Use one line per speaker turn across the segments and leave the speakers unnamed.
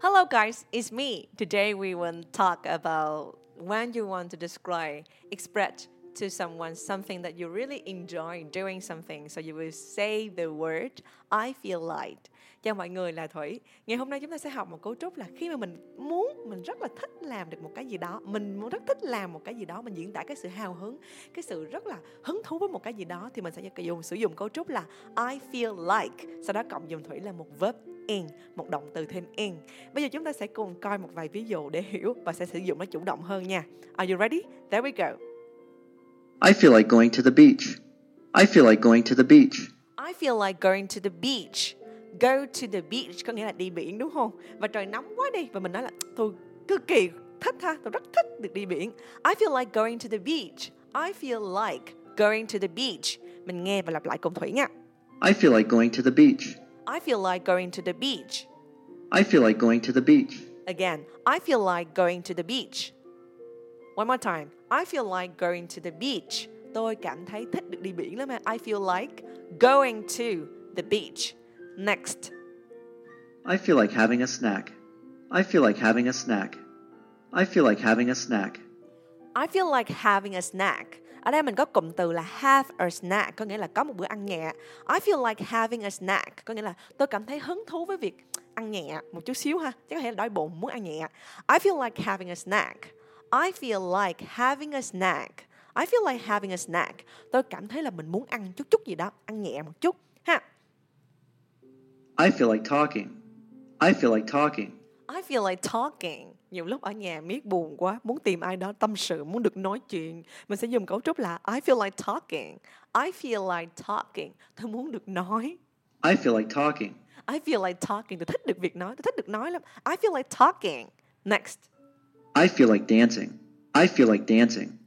Hello, guys, it's me. Today we will talk about when you want to describe, express to someone something that you really enjoy doing something. So you will say the word I feel like. Chào mọi người là Thủy. Ngày hôm nay chúng ta sẽ học một cấu trúc là khi mà mình muốn, mình rất là thích làm được một cái gì đó, mình rất thích làm một cái gì đó, mình diễn tả cái sự hào hứng, cái sự rất là hứng thú với một cái gì đó thì mình sẽ dùng sử dụng cấu trúc là I feel like. Sau đó cộng dùng Thủy là một verb in, một động từ thêm in. Bây giờ chúng ta sẽ cùng coi một vài ví dụ để hiểu và sẽ sử dụng nó chủ động hơn nha. Are you ready? There we go.
I feel like going to the beach. I feel like going to the beach.
I feel like going to the beach. Go to the beach có nghĩa là đi biển đúng không? Và trời nóng quá đi và mình nói là tôi cực kỳ thích ha, tôi rất thích được đi biển. I feel like going to the beach. I feel like going to the beach. Mình nghe và lặp lại cùng Thủy nha.
I feel like going to the beach.
I feel like going to the beach.
I feel like going to the beach.
Again, I feel like going to the beach. One more time. I feel like going to the beach. Tôi cảm thấy thích được đi biển lắm. I feel like going to the beach. Next.
I feel like having a snack. I feel like having a snack. I feel like having a snack.
I feel like having a snack. Ở đây mình có cụm từ là have a snack có nghĩa là có một bữa ăn nhẹ. I feel like having a snack có nghĩa là tôi cảm thấy hứng thú với việc ăn nhẹ một chút xíu ha. Chứ có thể là đói bụng muốn ăn nhẹ. I feel like having a snack. I feel like having a snack. I feel like having a snack. Tôi cảm thấy là mình muốn ăn chút chút gì đó, ăn nhẹ một chút ha.
I feel like talking. I feel like talking.
I feel like talking. Nhiều lúc ở nhà miết buồn quá, muốn tìm ai đó tâm sự, muốn được nói chuyện. Mình sẽ dùng cấu trúc là I feel like talking. I feel like talking. Tôi muốn được nói.
I feel like talking.
I feel like talking. Tôi thích được việc nói. Tôi thích được nói lắm. I feel like talking. Next.
I feel like dancing. I feel like dancing.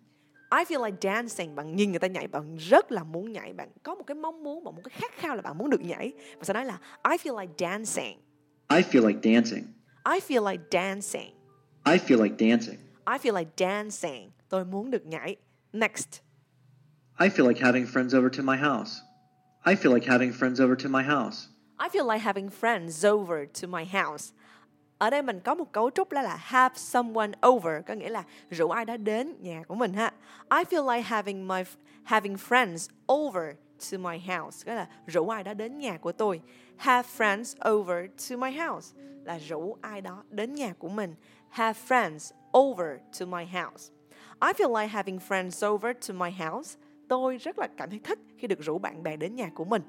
I feel like dancing. Bạn nhìn người ta nhảy, bạn rất là muốn nhảy. Bạn có một cái mong muốn, một cái khát khao là bạn muốn được nhảy. Và sau đó là I feel like dancing.
I feel like dancing.
I feel like dancing.
I feel like dancing.
I feel like dancing. Tôi muốn được nhảy. Next.
I feel like having friends over to my house. I feel like having friends over to my house.
I feel like having friends over to my house. Ở đây mình có một cấu trúc đó là have someone over, có nghĩa là rủ ai đó đến nhà của mình ha. I feel like having my having friends over to my house, nghĩa là rủ ai đó đến nhà của tôi. Have friends over to my house là rủ ai đó đến nhà của mình. Have friends over to my house. I feel like having friends over to my house. Tôi rất là cảm thấy thích khi được rủ bạn bè đến nhà của mình.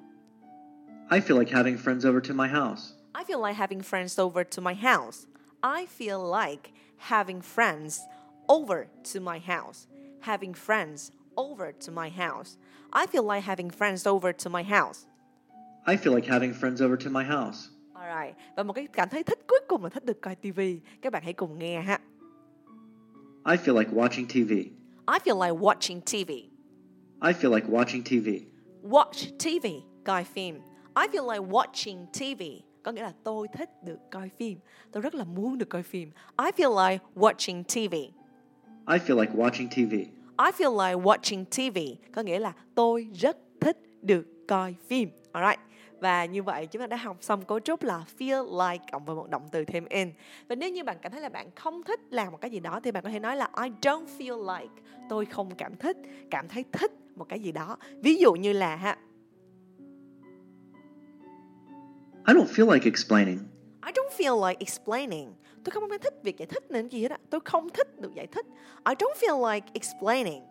I feel like having friends over to my house.
I feel like having friends over to my house. I feel like having friends over to my house. Having friends over to my house. I feel like having friends over to my house.
I feel like having friends over to my house.
Alright. Và một cái cảm thấy thích cuối cùng là thích được coi TV. Các bạn hãy cùng nghe ha.
I feel like watching TV.
I feel like watching TV.
I feel like watching TV.
Watch TV, coi phim. I feel like watching TV. Có nghĩa là tôi thích được coi phim. Tôi rất là muốn được coi phim. I feel like watching TV.
I feel like watching TV.
I feel like watching TV. Có nghĩa là tôi rất thích được coi phim. Alright. Và như vậy chúng ta đã học xong cấu trúc là feel like cộng với một động từ thêm in. Và nếu như bạn cảm thấy là bạn không thích làm một cái gì đó thì bạn có thể nói là I don't feel like. Tôi không cảm thích, cảm thấy thích một cái gì đó. Ví dụ như là ha,
I don't feel like explaining.
I don't feel like explaining. Tôi không thích việc giải thích nên gì hết. Tôi không thích được giải thích. I don't feel like explaining.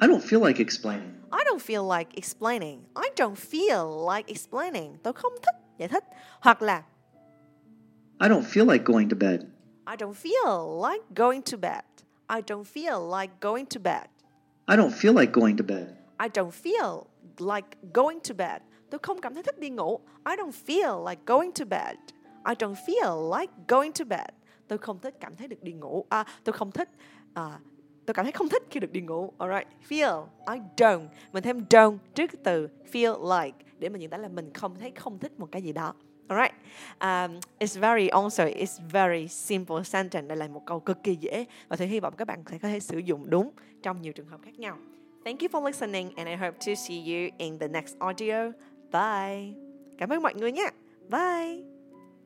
I don't feel like explaining.
I don't feel like explaining. I don't feel like explaining. Tôi không thích giải thích. Hoặc là
I don't feel like going to bed.
I don't feel like going to bed. I don't feel like going to bed.
I don't feel like going to bed.
I don't feel like going to bed. Tôi không cảm thấy thích đi ngủ. I don't feel like going to bed. I don't feel like going to bed. Tôi không thích cảm thấy được đi ngủ. À, tôi không thích à, tôi cảm thấy không thích khi được đi ngủ. Alright, feel, I don't. Mình thêm don't trước từ feel like để mình diễn tả là mình không thấy không thích một cái gì đó. Alright, um, it's very also it's very simple sentence. Đây là một câu cực kỳ dễ và tôi hy vọng các bạn sẽ có thể sử dụng đúng trong nhiều trường hợp khác nhau. Thank you for listening and I hope to see you in the next audio. Bye. Cảm ơn mọi người nhé. Bye.